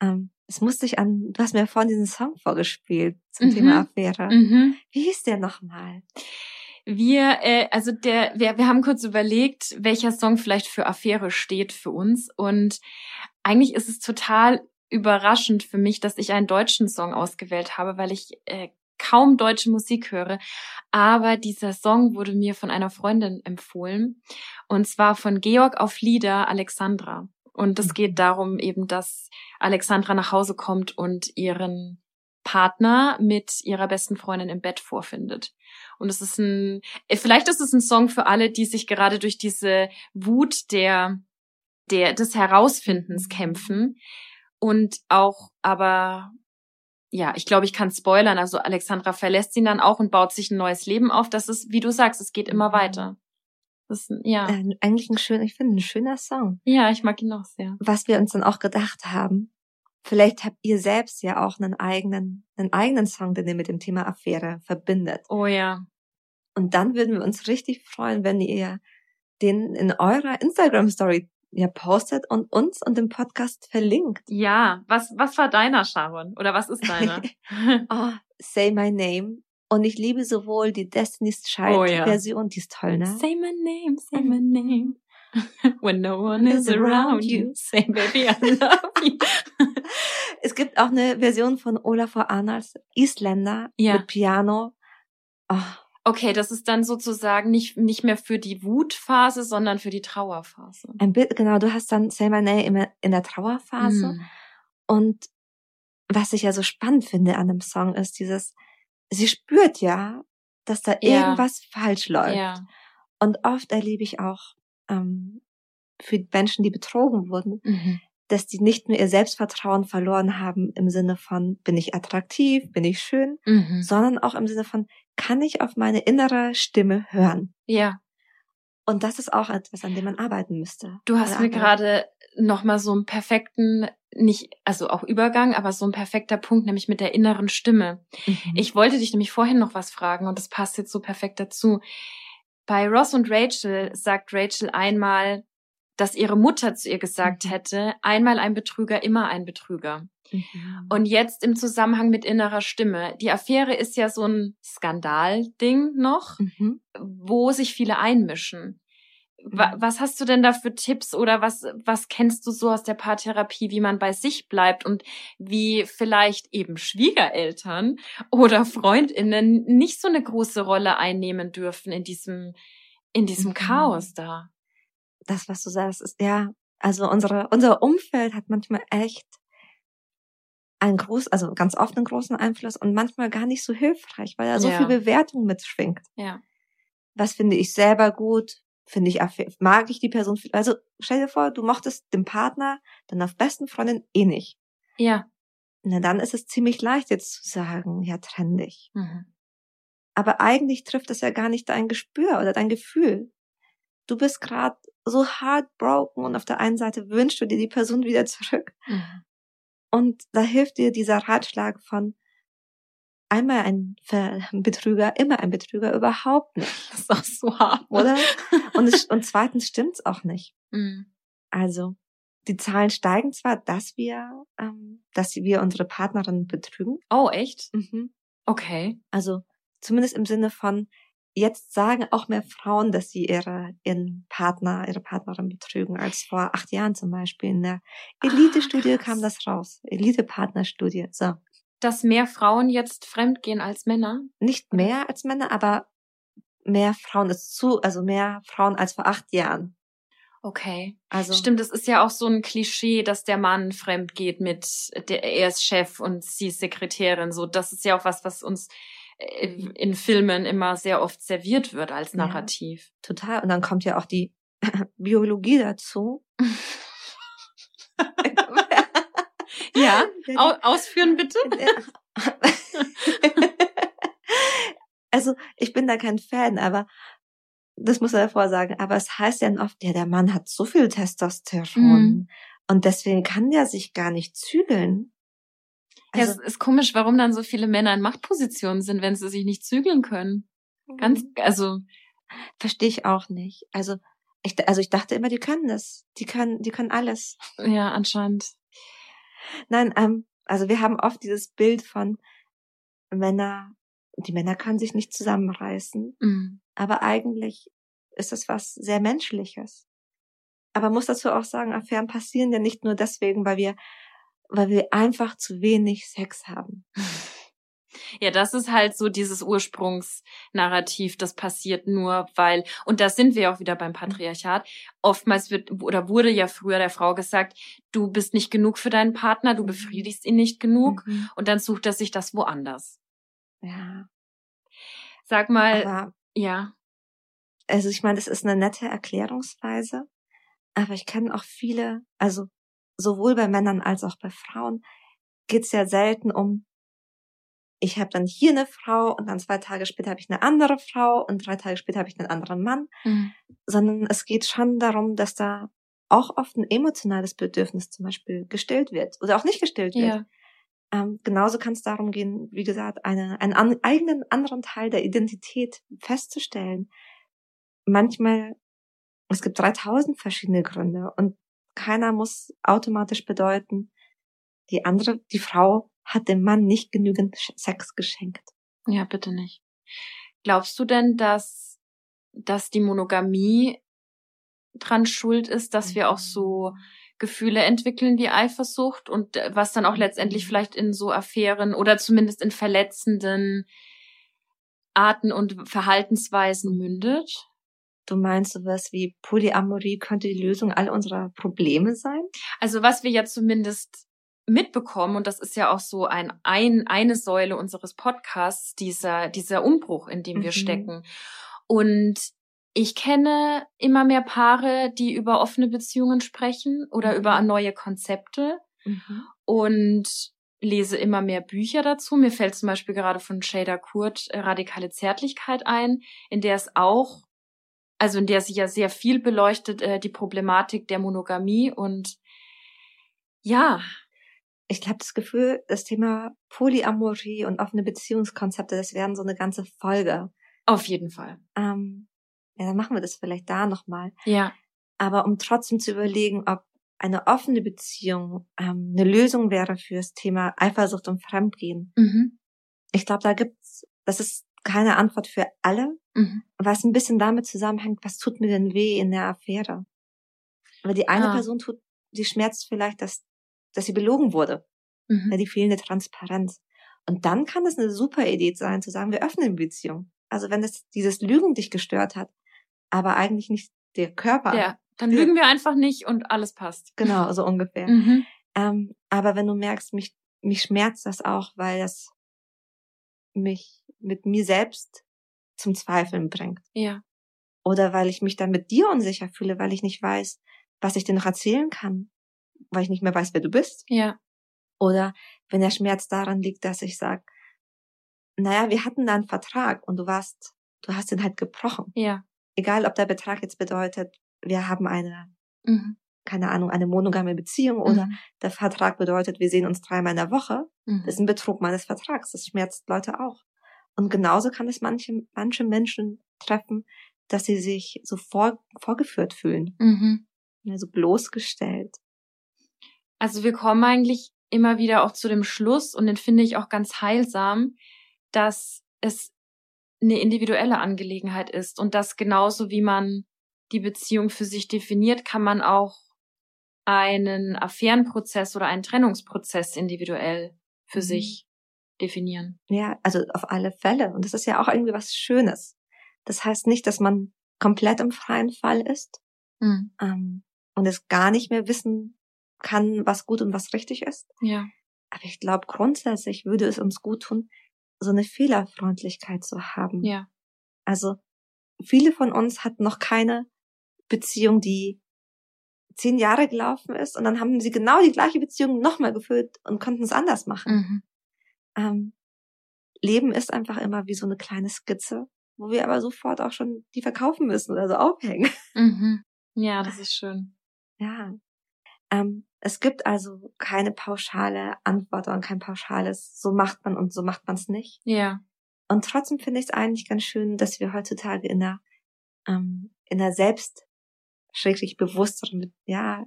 Ähm, es musste ich an, du hast mir vorhin diesen Song vorgespielt zum mhm. Thema Affäre. Mhm. Wie hieß der nochmal? Wir, äh, also der, wir, wir haben kurz überlegt, welcher Song vielleicht für Affäre steht für uns. Und eigentlich ist es total überraschend für mich, dass ich einen deutschen Song ausgewählt habe, weil ich äh, kaum deutsche Musik höre. Aber dieser Song wurde mir von einer Freundin empfohlen. Und zwar von Georg auf Lieder Alexandra. Und es geht darum eben, dass Alexandra nach Hause kommt und ihren Partner mit ihrer besten Freundin im Bett vorfindet. Und es ist ein, vielleicht ist es ein Song für alle, die sich gerade durch diese Wut der, der, des Herausfindens kämpfen und auch aber ja, ich glaube, ich kann spoilern. Also Alexandra verlässt ihn dann auch und baut sich ein neues Leben auf. Das ist, wie du sagst, es geht immer mhm. weiter. Das ist, ja. Äh, eigentlich ein schöner, ich finde, ein schöner Song. Ja, ich mag ihn auch sehr. Was wir uns dann auch gedacht haben, vielleicht habt ihr selbst ja auch einen eigenen, einen eigenen Song, den ihr mit dem Thema Affäre verbindet. Oh ja. Und dann würden wir uns richtig freuen, wenn ihr den in eurer Instagram Story ja, postet und uns und den Podcast verlinkt. Ja, was, was war deiner, Sharon? Oder was ist deiner? oh, say my name Und ich liebe sowohl die Destiny's Child Oh ja. Version, die ist toll, ne? Say my name, say my name. When no one is around you, say baby I love you. Es gibt auch eine Version von Olafur Arnalds, Isländer, Ja. mit Piano. Oh, Okay, das ist dann sozusagen nicht, nicht mehr für die Wutphase, sondern für die Trauerphase. ein Bild, genau, du hast dann Say My Name immer in der Trauerphase. Mm. Und was ich ja so spannend finde an dem Song ist dieses, sie spürt ja, dass da Ja. irgendwas falsch läuft. Ja. Und oft erlebe ich auch ähm, für Menschen, die betrogen wurden, Mhm. dass die nicht nur ihr Selbstvertrauen verloren haben im Sinne von, bin ich attraktiv, bin ich schön, Mhm. sondern auch im Sinne von, kann ich auf meine innere Stimme hören? Ja. Und das ist auch etwas, an dem man arbeiten müsste. Du hast mir gerade noch mal so einen perfekten, nicht, also auch Übergang, aber so ein perfekter Punkt, nämlich mit der inneren Stimme. Mhm. Ich wollte dich nämlich vorhin noch was fragen und das passt jetzt so perfekt dazu. Bei Ross und Rachel sagt Rachel einmal, dass ihre Mutter zu ihr gesagt Mhm. hätte, einmal ein Betrüger, immer ein Betrüger. Mhm. Und jetzt im Zusammenhang mit innerer Stimme. Die Affäre ist ja so ein Skandalding noch, Mhm. wo sich viele einmischen. Wa was hast du denn da für Tipps oder was, was kennst du so aus der Paartherapie, wie man bei sich bleibt und wie vielleicht eben Schwiegereltern oder Freundinnen nicht so eine große Rolle einnehmen dürfen in diesem, in diesem Mhm. Chaos da? Das, was du sagst, ist ja, also unsere, unser Umfeld hat manchmal echt einen groß, also ganz oft einen großen Einfluss und manchmal gar nicht so hilfreich, weil da so Ja. viel Bewertung mitschwingt. Ja. Was finde ich selber gut? Finde ich, mag ich die Person? Also stell dir vor, du mochtest den Partner, deiner besten Freundin eh nicht. Ja. Na, dann ist es ziemlich leicht jetzt zu sagen, ja, trenn dich. Mhm. Aber eigentlich trifft es ja gar nicht dein Gespür oder dein Gefühl. Du bist gerade so heartbroken und auf der einen Seite wünschst du dir die Person wieder zurück. Mhm. Und da hilft dir dieser Ratschlag von einmal ein Betrüger, immer ein Betrüger überhaupt nicht, Das ist auch so hart. oder? und, es, und zweitens stimmt's auch nicht. Mhm. Also die Zahlen steigen zwar, dass wir, ähm, dass wir unsere Partnerin betrügen. Oh, echt? Mhm. Okay. Also zumindest im Sinne von, jetzt sagen auch mehr Frauen, dass sie ihre, ihren Partner, ihre Partnerin betrügen, als vor acht Jahren zum Beispiel. In der Elite-Studie Ah, krass. kam das raus. Elite-Partnerstudie. So. Dass mehr Frauen jetzt fremdgehen als Männer? Nicht mehr als Männer, aber mehr Frauen ist zu, also mehr Frauen als vor acht Jahren. Okay. Also Stimmt, es ist ja auch so ein Klischee, dass der Mann fremd geht mit, der, er ist Chef und sie ist Sekretärin. So, das ist ja auch was, was uns in Filmen immer sehr oft serviert wird als Ja. Narrativ. total. Und dann kommt ja auch die Biologie dazu. Ja, Au ausführen bitte. also ich bin da kein Fan, aber das muss er davor sagen. Aber es heißt ja oft, ja, der Mann hat so viel Testosteron Mhm. und deswegen kann der sich gar nicht zügeln. Ja, Also, es ist komisch, warum dann so viele Männer in Machtpositionen sind, wenn sie sich nicht zügeln können. Ganz, also, verstehe ich auch nicht. Also ich, also ich dachte immer, die können das. Die können, die können alles. ja, anscheinend. Nein, ähm, also wir haben oft dieses Bild von Männer, die Männer können sich nicht zusammenreißen, Mhm. aber eigentlich ist es was sehr Menschliches. Aber man muss dazu auch sagen, Affären passieren ja nicht nur deswegen, weil wir, weil wir einfach zu wenig Sex haben. Ja, das ist halt so dieses Ursprungsnarrativ, das passiert nur, weil, und da sind wir auch wieder beim Patriarchat. Oftmals wird oder wurde ja früher der Frau gesagt, du bist nicht genug für deinen Partner, du Mhm. befriedigst ihn nicht genug Mhm. und dann sucht er sich das woanders. Ja, Sag mal, aber ja, also ich meine, das ist eine nette Erklärungsweise, aber ich kenne auch viele, also sowohl bei Männern als auch bei Frauen geht's ja selten um, ich habe dann hier eine Frau und dann zwei Tage später habe ich eine andere Frau und drei Tage später habe ich einen anderen Mann, Mhm. sondern es geht schon darum, dass da auch oft ein emotionales Bedürfnis zum Beispiel gestillt wird oder auch nicht gestillt wird. ja, Ähm, genauso kann es darum gehen, wie gesagt, eine, einen an, eigenen anderen Teil der Identität festzustellen. Manchmal, es gibt 3000 verschiedene Gründe und keiner muss automatisch bedeuten, die andere, die Frau hat dem Mann nicht genügend Sex geschenkt. ja, bitte nicht. Glaubst du denn, dass, dass die Monogamie dran schuld ist, dass wir auch so Gefühle entwickeln wie Eifersucht und äh, was dann auch letztendlich vielleicht in so Affären oder zumindest in verletzenden Arten und Verhaltensweisen mündet? Du meinst sowas wie Polyamorie könnte die Lösung all unserer Probleme sein? Also was wir ja zumindest mitbekommen, und das ist ja auch so ein, ein eine Säule unseres Podcasts, dieser, dieser Umbruch, in dem wir mhm. stecken. Und ich kenne immer mehr Paare, die über offene Beziehungen sprechen oder mhm. über neue Konzepte mhm. und lese immer mehr Bücher dazu. Mir fällt zum Beispiel gerade von Shader Kurt äh, Radikale Zärtlichkeit ein, in der es auch, also in der sie ja sehr viel beleuchtet, äh, die Problematik der Monogamie und ja. Ich habe das Gefühl, das Thema Polyamorie und offene Beziehungskonzepte, das werden so eine ganze Folge. Auf jeden Fall. Ähm, ja, dann machen wir das vielleicht da nochmal. Ja. Aber um trotzdem zu überlegen, ob eine offene Beziehung ähm, eine Lösung wäre fürs Thema Eifersucht und Fremdgehen. Mhm. Ich glaube, da gibt's, das ist keine Antwort für alle, mhm. was ein bisschen damit zusammenhängt, was tut mir denn weh in der Affäre? Aber die eine ah. Person tut, die schmerzt vielleicht, dass, dass sie belogen wurde. Mhm. Ja, die fehlende Transparenz. Und dann kann es eine super Idee sein, zu sagen, wir öffnen die Beziehung. Also wenn es dieses Lügen dich gestört hat, aber eigentlich nicht der Körper. Ja, dann lügen wir einfach nicht und alles passt. Genau, so ungefähr. Mhm. Ähm, aber wenn du merkst, mich, mich schmerzt das auch, weil das mich mit mir selbst zum Zweifeln bringt. Ja. Oder weil ich mich dann mit dir unsicher fühle, weil ich nicht weiß, was ich dir noch erzählen kann, weil ich nicht mehr weiß, wer du bist. Ja. Oder wenn der Schmerz daran liegt, dass ich sag, naja, wir hatten da einen Vertrag und du warst, du hast ihn halt gebrochen. Ja egal ob der Betrag jetzt bedeutet, wir haben eine, mhm. keine Ahnung, eine monogame Beziehung oder mhm. der Vertrag bedeutet, wir sehen uns dreimal in der Woche, mhm. das ist ein Betrug meines Vertrags. Das schmerzt Leute auch. Und genauso kann es manche, manche Menschen treffen, dass sie sich so vor, vorgeführt fühlen. Mhm. Also bloßgestellt. Also wir kommen eigentlich immer wieder auch zu dem Schluss und den finde ich auch ganz heilsam, dass es eine individuelle Angelegenheit ist und dass genauso wie man die Beziehung für sich definiert, kann man auch einen Affärenprozess oder einen Trennungsprozess individuell für mhm. sich definieren. Ja, also auf alle Fälle. Und das ist ja auch irgendwie was Schönes. Das heißt nicht, dass man komplett im freien Fall ist mhm. ähm, und es gar nicht mehr wissen kann, was gut und was richtig ist. Ja. Aber ich glaube, grundsätzlich würde es uns gut tun, so eine Fehlerfreundlichkeit zu haben. Ja. Also viele von uns hatten noch keine Beziehung, die zehn Jahre gelaufen ist und dann haben sie genau die gleiche Beziehung nochmal geführt und konnten es anders machen. Mhm. Ähm, Leben ist einfach immer wie so eine kleine Skizze, wo wir aber sofort auch schon die verkaufen müssen oder so aufhängen. Mhm. Ja, das ist schön. Ja. Ähm, es gibt also keine pauschale Antwort und kein pauschales, so macht man und so macht man es nicht. Ja. Und trotzdem finde ich es eigentlich ganz schön, dass wir heutzutage in einer, ähm, in einer selbst schrecklich bewussteren, ja,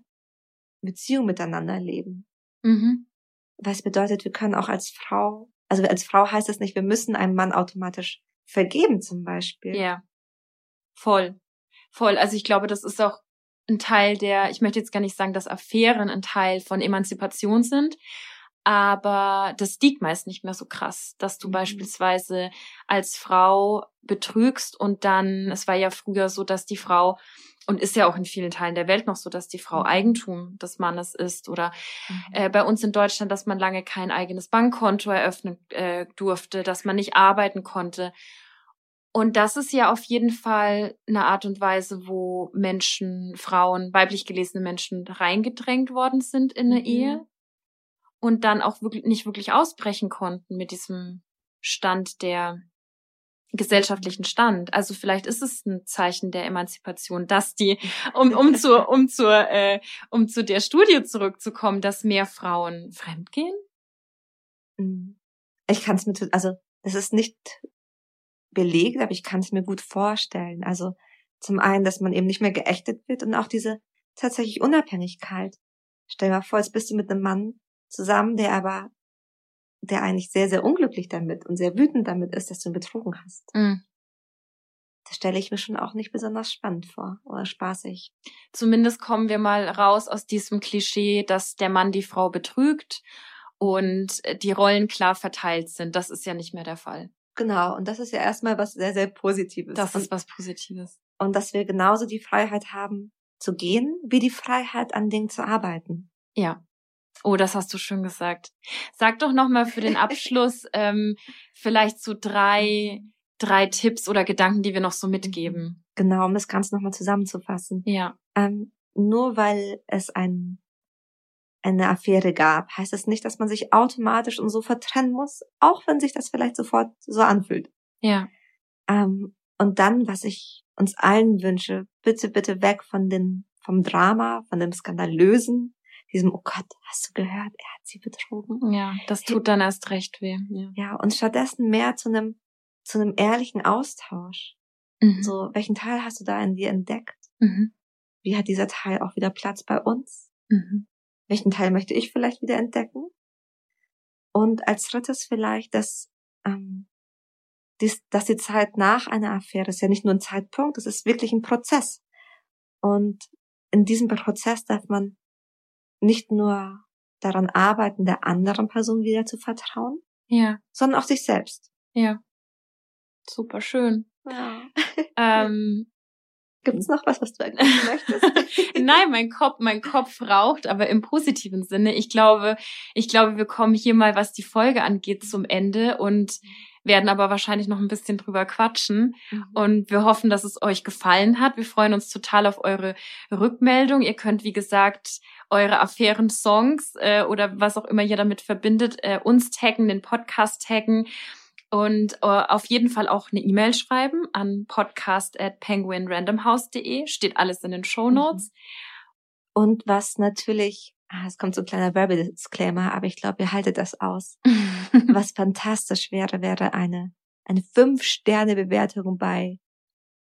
Beziehung miteinander leben. Mhm. Was bedeutet, wir können auch als Frau, also als Frau heißt das nicht, wir müssen einem Mann automatisch vergeben zum Beispiel. Ja. Voll. Voll. Also ich glaube, das ist auch ein Teil der, ich möchte jetzt gar nicht sagen, dass Affären ein Teil von Emanzipation sind, aber das Stigma ist nicht mehr so krass, dass du mhm. beispielsweise als Frau betrügst und dann, es war ja früher so, dass die Frau und ist ja auch in vielen Teilen der Welt noch so, dass die Frau mhm. Eigentum des Mannes ist oder mhm. äh, bei uns in Deutschland, dass man lange kein eigenes Bankkonto eröffnen äh, durfte, dass man nicht arbeiten konnte. Und das ist ja auf jeden Fall eine Art und Weise, wo Menschen, Frauen, weiblich gelesene Menschen reingedrängt worden sind in eine mhm. Ehe und dann auch wirklich nicht wirklich ausbrechen konnten mit diesem Stand der gesellschaftlichen Stand. Also vielleicht ist es ein Zeichen der Emanzipation, dass die, um, um zu, um zur, äh, um zu der Studie zurückzukommen, dass mehr Frauen fremdgehen. Ich kann es mir, also es ist nicht belegt, aber ich kann es mir gut vorstellen. Also zum einen, dass man eben nicht mehr geächtet wird und auch diese tatsächlich Unabhängigkeit. Stell dir mal vor, jetzt bist du mit einem Mann zusammen, der aber der eigentlich sehr, sehr unglücklich damit und sehr wütend damit ist, dass du ihn betrogen hast. Mhm. Das stelle ich mir schon auch nicht besonders spannend vor oder spaßig. Zumindest kommen wir mal raus aus diesem Klischee, dass der Mann die Frau betrügt und die Rollen klar verteilt sind. Das ist ja nicht mehr der Fall. Genau, und das ist ja erstmal was sehr, sehr Positives. Das ist was Positives. Und dass wir genauso die Freiheit haben, zu gehen, wie die Freiheit, an Dingen zu arbeiten. Ja. Oh, das hast du schön gesagt. Sag doch noch mal für den Abschluss ähm, vielleicht so drei, drei Tipps oder Gedanken, die wir noch so mitgeben. Genau, um das Ganze nochmal zusammenzufassen. Ja. Ähm, nur weil es ein, eine Affäre gab, heißt das nicht, dass man sich automatisch und sofort trennen muss, auch wenn sich das vielleicht sofort so anfühlt. Ja. Ähm, und dann, was ich uns allen wünsche, bitte, bitte weg von den, vom Drama, von dem Skandalösen, diesem, oh Gott, hast du gehört, er hat sie betrogen. Ja, das tut dann erst recht weh. Ja, ja und stattdessen mehr zu einem, zu einem ehrlichen Austausch. Mhm. So, welchen Teil hast du da in dir entdeckt? Mhm. Wie hat dieser Teil auch wieder Platz bei uns? Mhm. Welchen Teil möchte ich vielleicht wieder entdecken? Und als drittes vielleicht, dass, ähm, dies, dass die Zeit nach einer Affäre ist ja nicht nur ein Zeitpunkt, es ist wirklich ein Prozess. Und in diesem Prozess darf man nicht nur daran arbeiten, der anderen Person wieder zu vertrauen, ja. sondern auch sich selbst. Ja. Super schön. Ja. ähm, Gibt es noch was, was du eigentlich möchtest? Nein, mein Kopf, mein Kopf raucht, aber im positiven Sinne. Ich glaube, ich glaube, wir kommen hier mal, was die Folge angeht, zum Ende und werden aber wahrscheinlich noch ein bisschen drüber quatschen. Mhm. Und wir hoffen, dass es euch gefallen hat. Wir freuen uns total auf eure Rückmeldung. Ihr könnt, wie gesagt, eure Affären-Songs äh, oder was auch immer ihr damit verbindet, äh, uns taggen, den Podcast taggen und äh, auf jeden Fall auch eine E-Mail schreiben an podcast at penguinrandomhouse.de. Steht alles in den Show Notes. Mhm. Und was natürlich, ah, es kommt so ein kleiner Werbedisclaimer, aber ich glaube, ihr haltet das aus. was fantastisch wäre, wäre eine, eine Fünf-Sterne-Bewertung bei,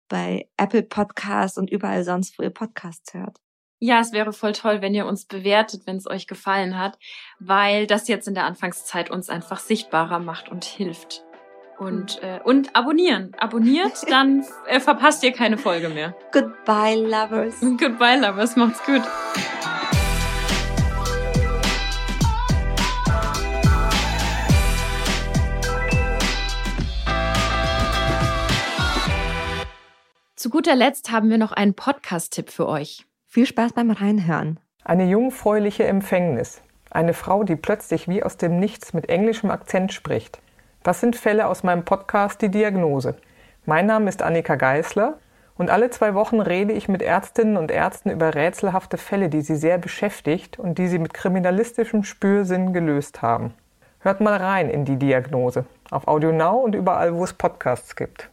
bei Apple Podcasts und überall sonst, wo ihr Podcasts hört. Ja, es wäre voll toll, wenn ihr uns bewertet, wenn es euch gefallen hat, weil das jetzt in der Anfangszeit uns einfach sichtbarer macht und hilft. Und, äh, und abonnieren. Abonniert, dann äh, verpasst ihr keine Folge mehr. Goodbye, Lovers. Goodbye, Lovers. Macht's gut. Zu guter Letzt haben wir noch einen Podcast-Tipp für euch. Viel Spaß beim Reinhören. Eine jungfräuliche Empfängnis. Eine Frau, die plötzlich wie aus dem Nichts mit englischem Akzent spricht. Das sind Fälle aus meinem Podcast Die Diagnose. Mein Name ist Annika Geißler und alle zwei Wochen rede ich mit Ärztinnen und Ärzten über rätselhafte Fälle, die sie sehr beschäftigt und die sie mit kriminalistischem Spürsinn gelöst haben. Hört mal rein in die Diagnose auf Audio Now und überall, wo es Podcasts gibt.